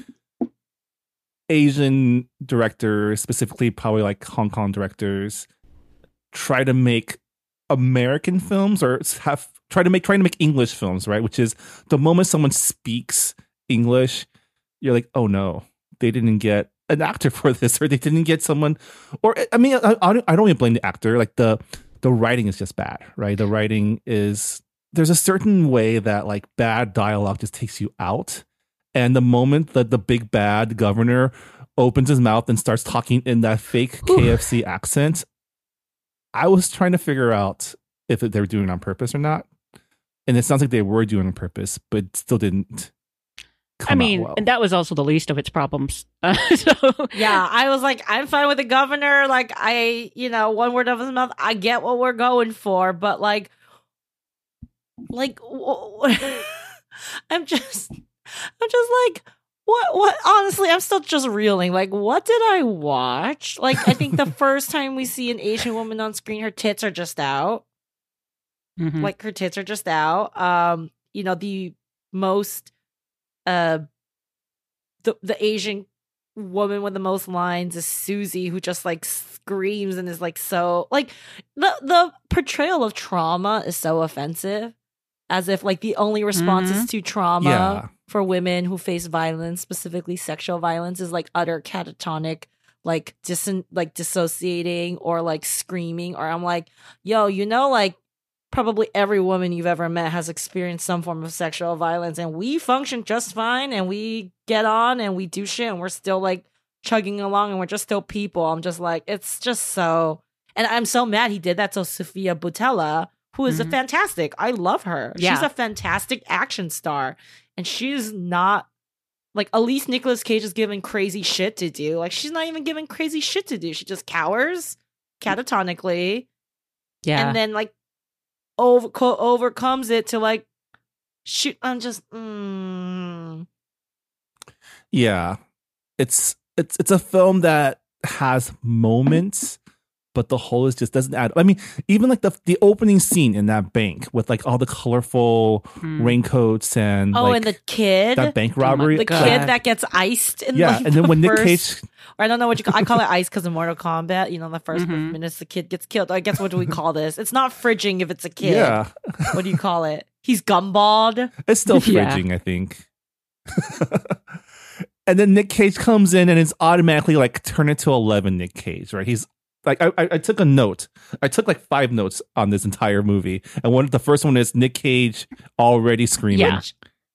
Asian directors, specifically probably like Hong Kong directors, try to make American films or have try to make trying to make English films, right? Which is the moment someone speaks English, you're like, oh no, they didn't get an actor for this, or they didn't get someone, or eh, I mean, I, I don't even blame the actor. Like the the writing is just bad, right? The writing is there's a certain way that like bad dialogue just takes you out. And the moment that the big bad governor opens his mouth and starts talking in that fake KFC accent, I was trying to figure out if they were doing it on purpose or not. And it sounds like they were doing it on purpose, but still didn't. Come I mean, well. and that was also the least of its problems. Uh, so Yeah, I was like, I'm fine with the governor. Like, I, you know, one word of his mouth. I get what we're going for, but like, like, w- I'm just, I'm just like, what? What? Honestly, I'm still just reeling. Like, what did I watch? Like, I think the first time we see an Asian woman on screen, her tits are just out. Mhm. Like, her tits are just out. Um, you know, the most, uh, the the Asian woman with the most lines is Susie, who just like screams and is like so like the the portrayal of trauma is so offensive, as if like the only responses mm-hmm. to trauma Yeah. for women who face violence, specifically sexual violence, is like utter catatonic, like dis like dissociating or like screaming. Or I'm like, yo, you know, like probably every woman you've ever met has experienced some form of sexual violence, and we function just fine, and we get on and we do shit, and we're still like chugging along, and we're just still people. I'm just like, it's just so. And I'm so mad he did that to Sofia Boutella, who is a Mhm. fantastic. I love her. She's a fantastic action star and she's not like at least Nicolas Cage is given crazy shit to do. Like she's not even given crazy shit to do. She just cowers catatonically yeah. and then like over co- overcomes it to like shoot. I'm just mm, Yeah. It's it's it's a film that has moments, but the whole is just doesn't add. I mean, even like the the opening scene in that bank with like all the colorful Hmm. raincoats and oh, like and the kid, that bank Oh robbery. the God. kid that gets iced. In yeah, like and then the when Nick first- Cage, or I don't know what you call. I call it ice because of Mortal Kombat. You know, the 1st Mhm. minutes the kid gets killed. I guess what do we call this? It's not fridging if it's a kid. yeah, What do you call it? He's gumballed. it's still Yeah. fridging, I think. and then Nick Cage comes in and it's automatically like turn it to eleven. Nick Cage, right? He's like, I, I I took a note. I took like five notes on this entire movie, and one of the first one is Nick Cage already screaming. Yeah.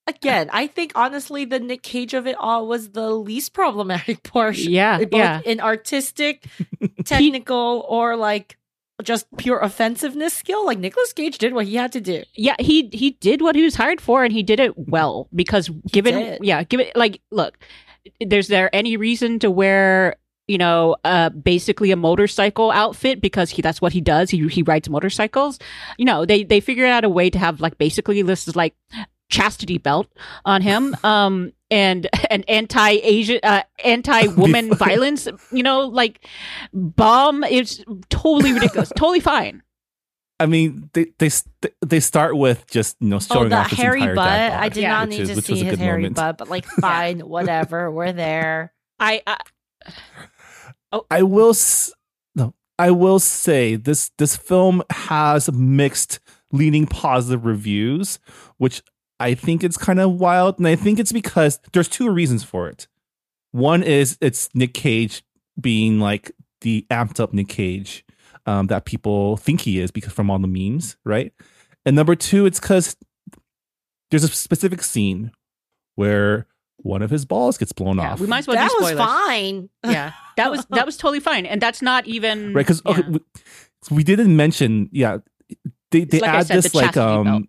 Again, I think honestly, the Nick Cage of it all was the least problematic portion. Yeah, both yeah. in artistic, technical, or like just pure offensiveness skill. Like Nicholas Cage did what he had to do. yeah he he did what he was hired for and he did it well because given did. yeah given like look there's there any reason to wear you know uh basically a motorcycle outfit because he that's what he does he he rides motorcycles you know they they figured out a way to have like basically this is like chastity belt on him um and an anti-asian uh, anti-woman violence you know like bomb it's totally ridiculous totally fine I mean, they they they start with just you know Oh, showing the off his hairy entire butt! dad bod, I did Yeah. not need is- to see his hairy moment. butt, but like, fine, whatever. We're there. i, I I will no, I will say this this film has mixed leaning positive reviews, which I think it's kind of wild, and I think it's because there's two reasons for it. One is it's Nick Cage being like the amped up Nick Cage um, that people think he is because from all the memes, right? And number two, it's because there's a specific scene where one of his balls gets blown yeah, off. we might as well that do was fine. yeah that was that was totally fine and that's not even right because okay, we, we didn't mention yeah they they Like add said, this the like um belt.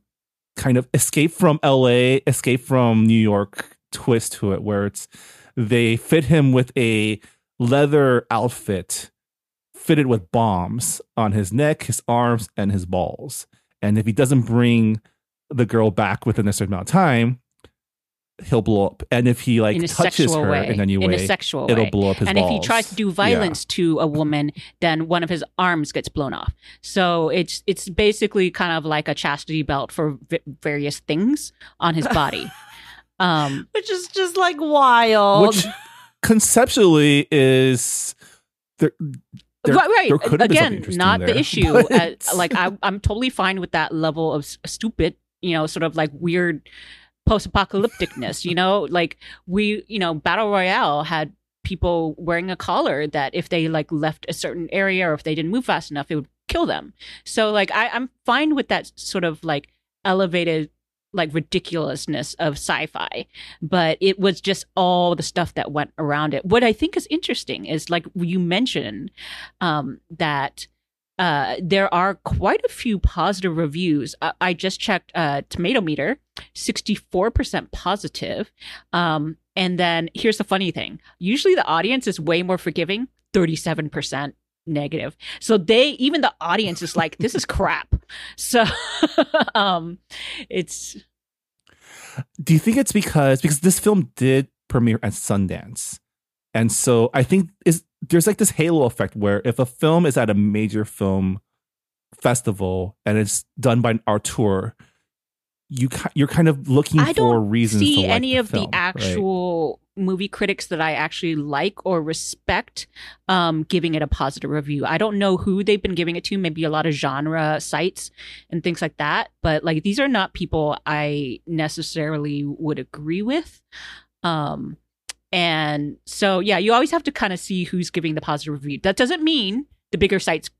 kind of escape from la escape from new york twist to it where it's they fit him with a leather outfit fitted with bombs on his neck his arms and his balls and if he doesn't bring the girl back within a certain amount of time he'll blow up. And if he like in touches her way in any way in a sexual it'll way. blow up his and if he tries to do violence to a woman then one of his arms gets blown off. So it's it's basically kind of like a chastity belt for v- various things on his body. Um Which is just like wild. which conceptually is there, there- right, right. there could have been something Again, interesting not the issue. but- Uh, like I, I'm totally fine with that level of s- stupid, you know, sort of like weird post-apocalypticness. you know, like we, you know, battle royale had people wearing a collar that if they like left a certain area or if they didn't move fast enough, it would kill them. So like I, I'm fine with that sort of like elevated like ridiculousness of sci-fi but it was just all the stuff that went around it what i think is interesting is like you mentioned um, that uh, there are quite a few positive reviews. I, I just checked uh, Tomato Meter, 64% positive. Um, and then here's the funny thing usually the audience is way more forgiving, 37% negative. So they, even the audience is like, this is crap. So um, it's. Do you think it's because because this film did premiere at Sundance, and so I think is there's like this halo effect where if a film is at a major film festival and it's done by an auteur, you you're kind of looking I for don't reasons see to like any the of film, the right? actual movie critics that I actually like or respect um, giving it a positive review. I don't know who they've been giving it to, maybe a lot of genre sites and things like that. But like these are not people I necessarily would agree with. Um, and so, yeah, you always have to kind of see who's giving the positive review. That doesn't mean the bigger sites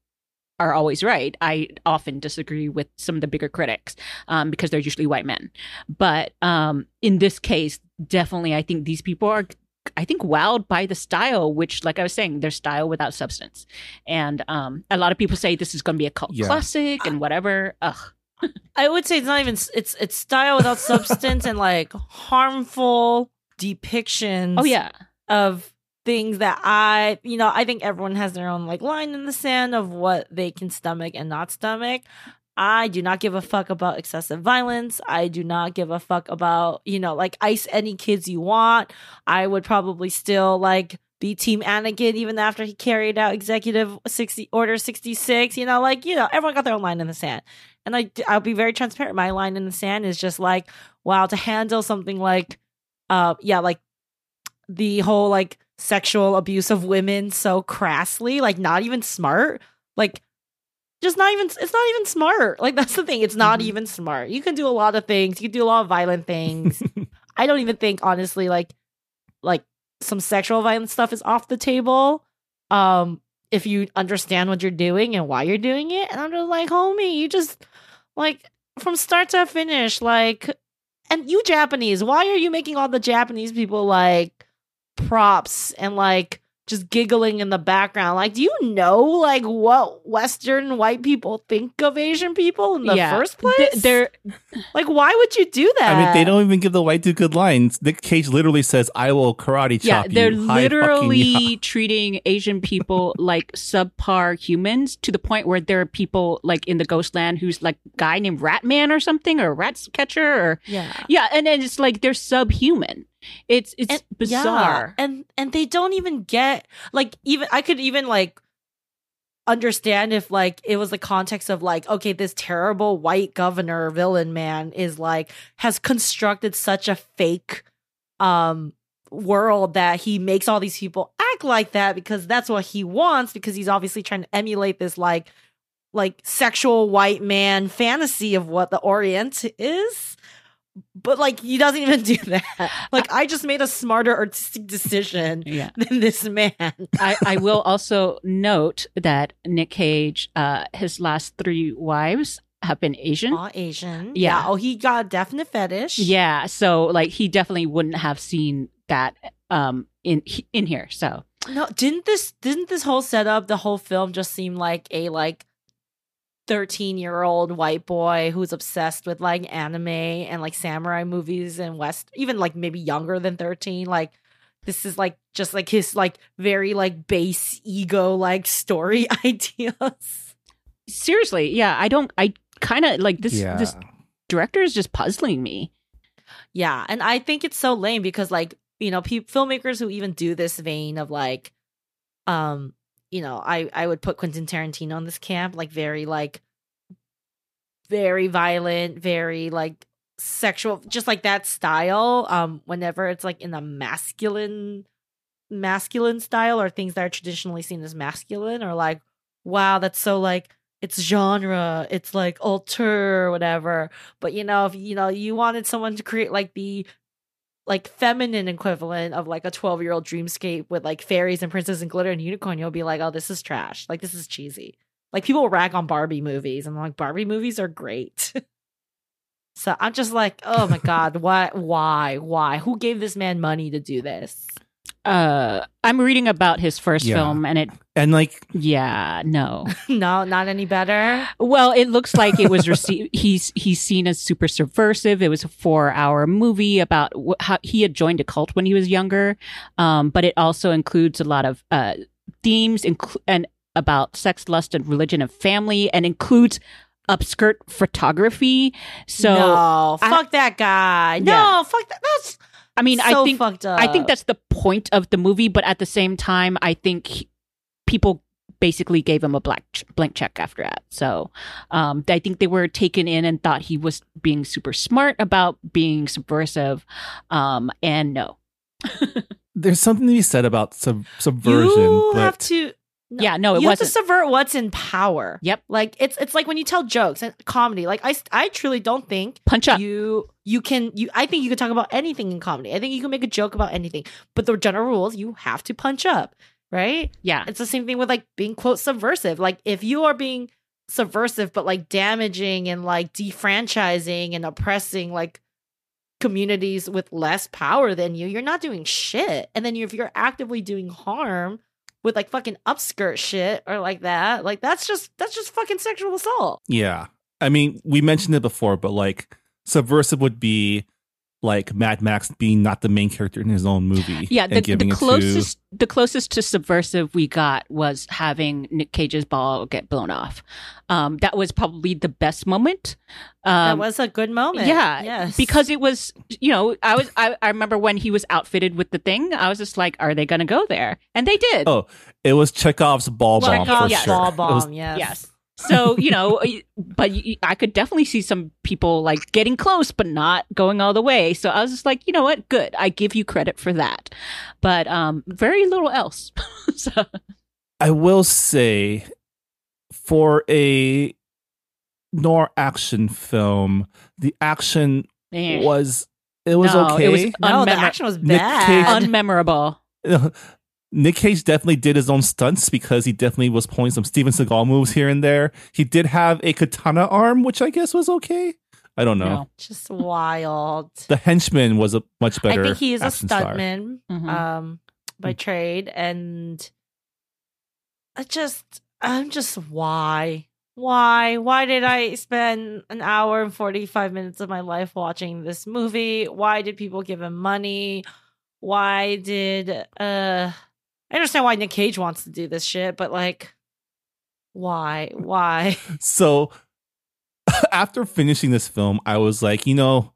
are always right. I often disagree with some of the bigger critics um, because they're usually white men. But um, in this case, definitely, I think these people are, I think, wowed by the style, which, like I was saying, their style without substance. And um, a lot of people say this is going to be a cult Yeah. classic and whatever. Ugh. I would say it's not even it's it's style without substance and like harmful depictions. Oh yeah, of things that I, you know, I think everyone has their own like line in the sand of what they can stomach and not stomach. I do not give a fuck about excessive violence. I do not give a fuck about, you know, like ice any kids you want. I would probably still like be team Anakin even after he carried out executive 60 order 66, you know, like, you know, everyone got their own line in the sand. And I I'll be very transparent. My line in the sand is just like, wow, to handle something like uh yeah, like the whole like sexual abuse of women so crassly, like not even smart. Like just not even it's not even smart. Like that's the thing. It's not Mhm. even smart. You can do a lot of things. You can do a lot of violent things. I don't even think honestly like like some sexual violence stuff is off the table. Um if you understand what you're doing and why you're doing it. And I'm just like, homie, you just like from start to finish, like and you Japanese, why are you making all the Japanese people like props and like just giggling in the background? Like, do you know like what Western white people think of Asian people in the yeah. first place? Th- they're like, why would you do that? I mean, they don't even give the white dude good lines. Nick Cage literally says, "I will karate chop yeah, they're you." Hi, fucking literally ya. treating Asian people like subpar humans to the point where there are people like in the Ghostland who's like guy named Ratman or something or Rat Catcher or Yeah. yeah, and then it's like they're subhuman. It's it's And- bizarre. Yeah. And and they don't even get like even I could even like understand if like it was the context of like okay this terrible white governor villain man is like has constructed such a fake um world that he makes all these people act like that because that's what he wants because he's obviously trying to emulate this like like sexual white man fantasy of what the orient is but like he doesn't even do that like i just made a smarter artistic decision yeah. than this man I, I will also note that Nick Cage, uh, his last three wives have been Asian. all asian Yeah. oh he got a definite fetish Yeah, so like he definitely wouldn't have seen that um in in here. So no didn't this didn't this whole setup the whole film just seem like a like 13 year old white boy who's obsessed with like anime and like samurai movies and west even like maybe younger than 13 like this is like just like his like very like base ego like story ideas seriously, yeah, I don't. I kind of like this. yeah. This director is just puzzling me. Yeah, and I think it's so lame because like, you know, pe- filmmakers who even do this vein of like um, you know, I I would put Quentin Tarantino in this camp, like very like very violent, very like sexual, just like that style. Um whenever it's like in a masculine masculine style or things that are traditionally seen as masculine or like wow, that's so like it's genre, it's like alter or whatever. But you know, if you know you wanted someone to create like the like feminine equivalent of like a 12 year old dreamscape with like fairies and princess and glitter and unicorn, you'll be like, oh, this is trash. Like this is cheesy. Like people rag on Barbie movies, and I'm like, Barbie movies are great. so I'm just like, oh my god, why, why, why? Who gave this man money to do this? Uh, I'm reading about his first Yeah. film, and it, and like yeah, no. no, not any better. Well, it looks like it was received. he's he's seen as super subversive. It was a four hour movie about wh- how he had joined a cult when he was younger, um, but it also includes a lot of uh, themes inclu- and about sex, lust, and religion and family, and includes upskirt photography. So no, I- fuck that guy. No, Yeah. fuck that. That's I mean, so I think fucked up. I think that's the point of the movie, but at the same time, I think he- people basically gave him a black ch- blank check after that. So um, I think they were taken in and thought he was being super smart about being subversive. Um, and no, There's something to be said about sub- subversion, you but have to. No, Yeah, no, it you have wasn't. to subvert what's in power. Yep. Like it's it's like when you tell jokes and comedy. Like I I truly don't think punch up. you you can you I think you can talk about anything in comedy. I think you can make a joke about anything. But the general rules you have to punch up, right? yeah, It's the same thing with like being quote subversive. Like if you are being subversive but like damaging and like defranchising and oppressing like communities with less power than you, you're not doing shit. And then if you're actively doing harm with like fucking upskirt shit or like that, like that's just that's just fucking sexual assault. yeah. I mean, we mentioned it before, but like subversive would be like Mad Max being not the main character in his own movie. yeah. The, the giving it to- closest the closest to subversive we got was having Nick Cage's ball get blown off. Um, that was probably the best moment. that Um, was a good moment. Yeah, Yes. because it was, you know, I was, I, I remember when he was outfitted with the thing. I was just like, are they going to go there? And they did. Oh, it was Chekhov's ball bomb Chekhov's for yes. sure. ball It was- bomb, yes. Yes. So you know, but I could definitely see some people like getting close, but not going all the way. So I was just like, you know what, good. I give you credit for that, but um, very little else. so I will say, for a noir action film, the action eh. was it was No, okay. it was No, the action was Nick Cage- bad. unmemorable. Nick Cage definitely did his own stunts because he definitely was pulling some Steven Seagal moves here and there. He did have a katana arm, which I guess was okay. I don't know. No. just wild. The henchman was a much better. I think he is a action star. stuntman Mhm. um by trade and I just I'm just why why why did I spend an hour and 45 minutes of my life watching this movie why did people give him money why did uh I understand why Nick Cage wants to do this shit but like why why So after finishing this film, I was like, you know,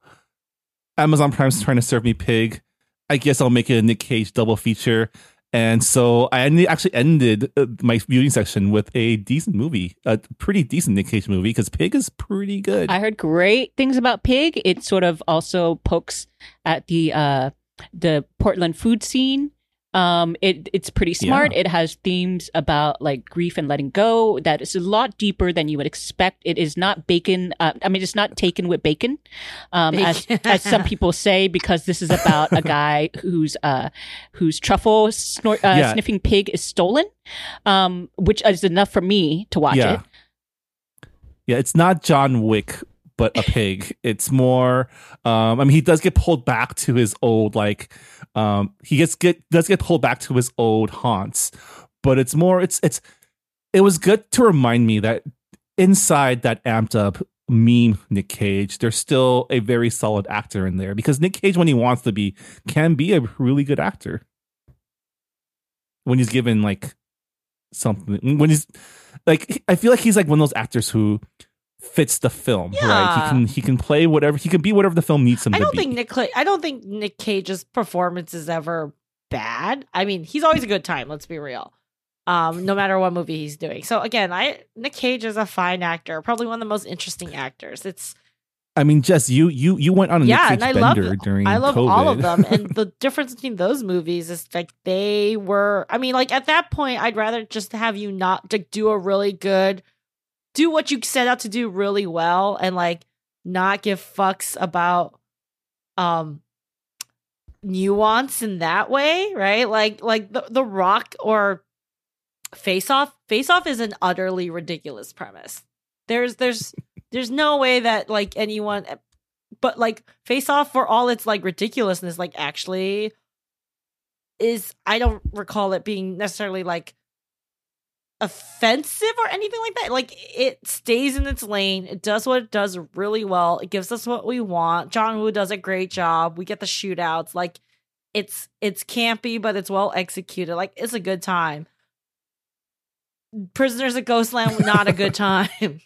Amazon Prime's trying to serve me pig. I guess I'll make it a Nick Cage double feature. And so I actually ended uh, my viewing section with a decent movie, a pretty decent Nick Cage movie, because Pig is pretty good. I heard great things about Pig. It sort of also pokes at the uh, the Portland food scene. Um, it it's pretty smart. Yeah. It has themes about like grief and letting go that is a lot deeper than you would expect. It is not bacon. Uh, I mean, it's not taken with bacon, um, as Bacon. as some people say, because this is about a guy whose uh, whose truffle snort, uh, Yeah. sniffing pig is stolen, um, which is enough for me to watch yeah. it. Yeah, it's not John Wick, but a pig. it's more. Um, I mean, he does get pulled back to his old like. Um, he gets get does get pulled back to his old haunts, but it's more. It's it's. It was good to remind me that inside that amped up meme Nick Cage, there's still a very solid actor in there because Nick Cage, when he wants to be, can be a really good actor. When he's given like something, when he's like, I feel like he's like one of those actors who fits the film, right? He can he can play whatever he can be whatever the film needs him I to don't be. think Nick. I don't think Nick Cage's performance is ever bad. I mean, he's always a good time. Let's be real. Um, no matter what movie he's doing. So again, I Nick Cage is a fine actor, probably one of the most interesting actors. It's I mean, Jess, you you you went on a yeah, Nick and Cage I love bender during I love COVID. all of them. And the difference between those movies is like they were. I mean, like at that point, I'd rather just have you not like do a really good, do what you set out to do really well, and like not give fucks about um nuance in that way, right? Like like the the Rock or Face Off. Face Off is an utterly ridiculous premise. There's there's there's no way that like anyone but like face off for all its like ridiculousness like actually is i don't recall it being necessarily like offensive or anything like that. Like it stays in its lane. It does what it does really well. It gives us what we want. John woo does a great job. We get the shootouts. Like it's it's campy but it's well executed. Like it's a good time. Prisoners of ghostland not a good time.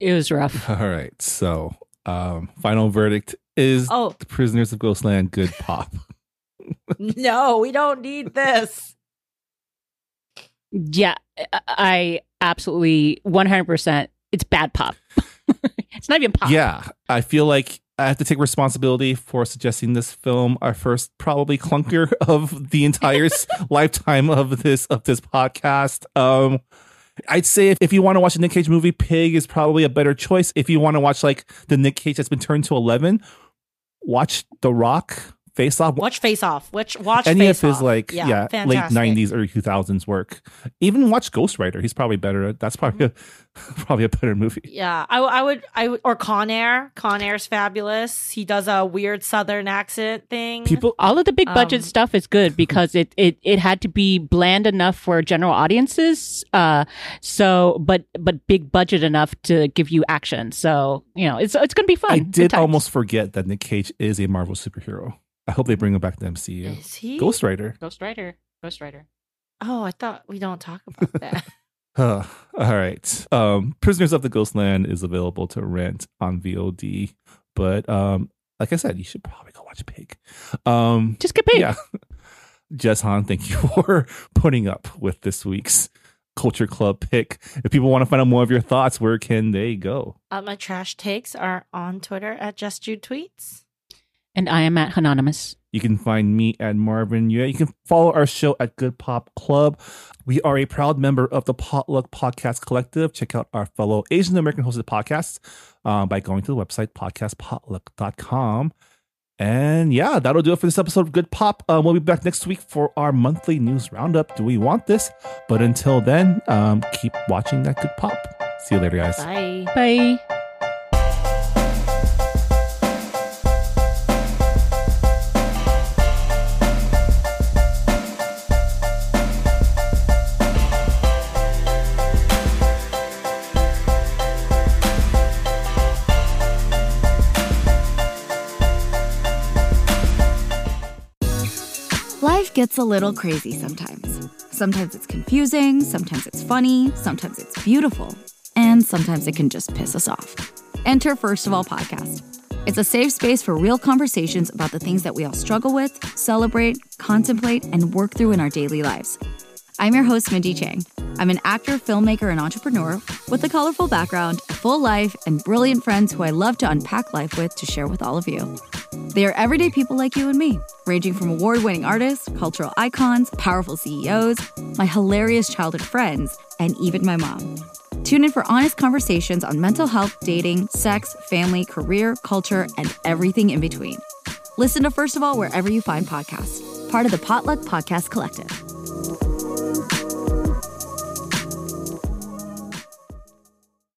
It was rough. All right. So, um, final verdict is Oh. The Prisoners of Ghostland good pop. no, we don't need this. Yeah, I- absolutely 100%. It's bad pop. it's not even pop. Yeah, I feel like I have to take responsibility for suggesting this film our first probably clunker of the entire lifetime of this of this podcast. Um I'd say if, if you want to watch a Nick Cage movie, Pig is probably a better choice. If you want to watch like the Nick Cage that's been turned to eleven, watch The Rock Face Off. Watch Face Off. Watch watch Any Face of his Off. like yeah, late fantastic. nineties, early two thousands work. Even watch Ghost Rider. He's probably better. at That's probably a, probably a better movie. Yeah, I, I would, I would, or Con Air. Con Air's fabulous. He does a weird Southern accent thing. People All of the big budget Um, stuff is good because it, it it had to be bland enough for general audiences. Uh, so but but big budget enough to give you action. So you know it's it's gonna be fun. I did almost forget that Nick Cage is a Marvel superhero. I hope they bring him back to MCU. is he? Ghost Rider. Ghost Rider. Ghost Rider. Oh, I thought we don't talk about that. Huh. all right. Um, Prisoners of the Ghostland is available to rent on VOD, but um, like I said, you should probably go watch Pig. Um, Just get paid. yeah. Jess Hanh, thank you for putting up with this week's Culture Club pick. If people want to find out more of your thoughts, where can they go? uh, my trash takes are on Twitter at Just Jude Tweets. And I am at Anonymous. You can find me at Marvin. Yeah, you can follow our show at Good Pop Club. We are a proud member of the Potluck Podcast Collective. Check out our fellow Asian American hosted podcasts uh, by going to the website podcastpotluck.com. And yeah, that'll do it for this episode of Good Pop. Um, we'll be back next week for our monthly news roundup. Do we want this? But until then, um, keep watching that Good Pop. See you later, guys. Bye. Bye. Gets a little crazy sometimes. Sometimes it's confusing, sometimes it's funny, sometimes it's beautiful, and sometimes it can just piss us off. Enter First of All Podcast. It's a safe space for real conversations about the things that we all struggle with, celebrate, contemplate, and work through in our daily lives. I'm your host, Mindy Chang. I'm an actor, filmmaker, and entrepreneur with a colorful background, a full life, and brilliant friends who I love to unpack life with to share with all of you. They are everyday people like you and me, ranging from award winning artists, cultural icons, powerful CEOs, my hilarious childhood friends, and even my mom. Tune in for honest conversations on mental health, dating, sex, family, career, culture, and everything in between. Listen to First of All wherever you find podcasts, part of the Potluck Podcast Collective.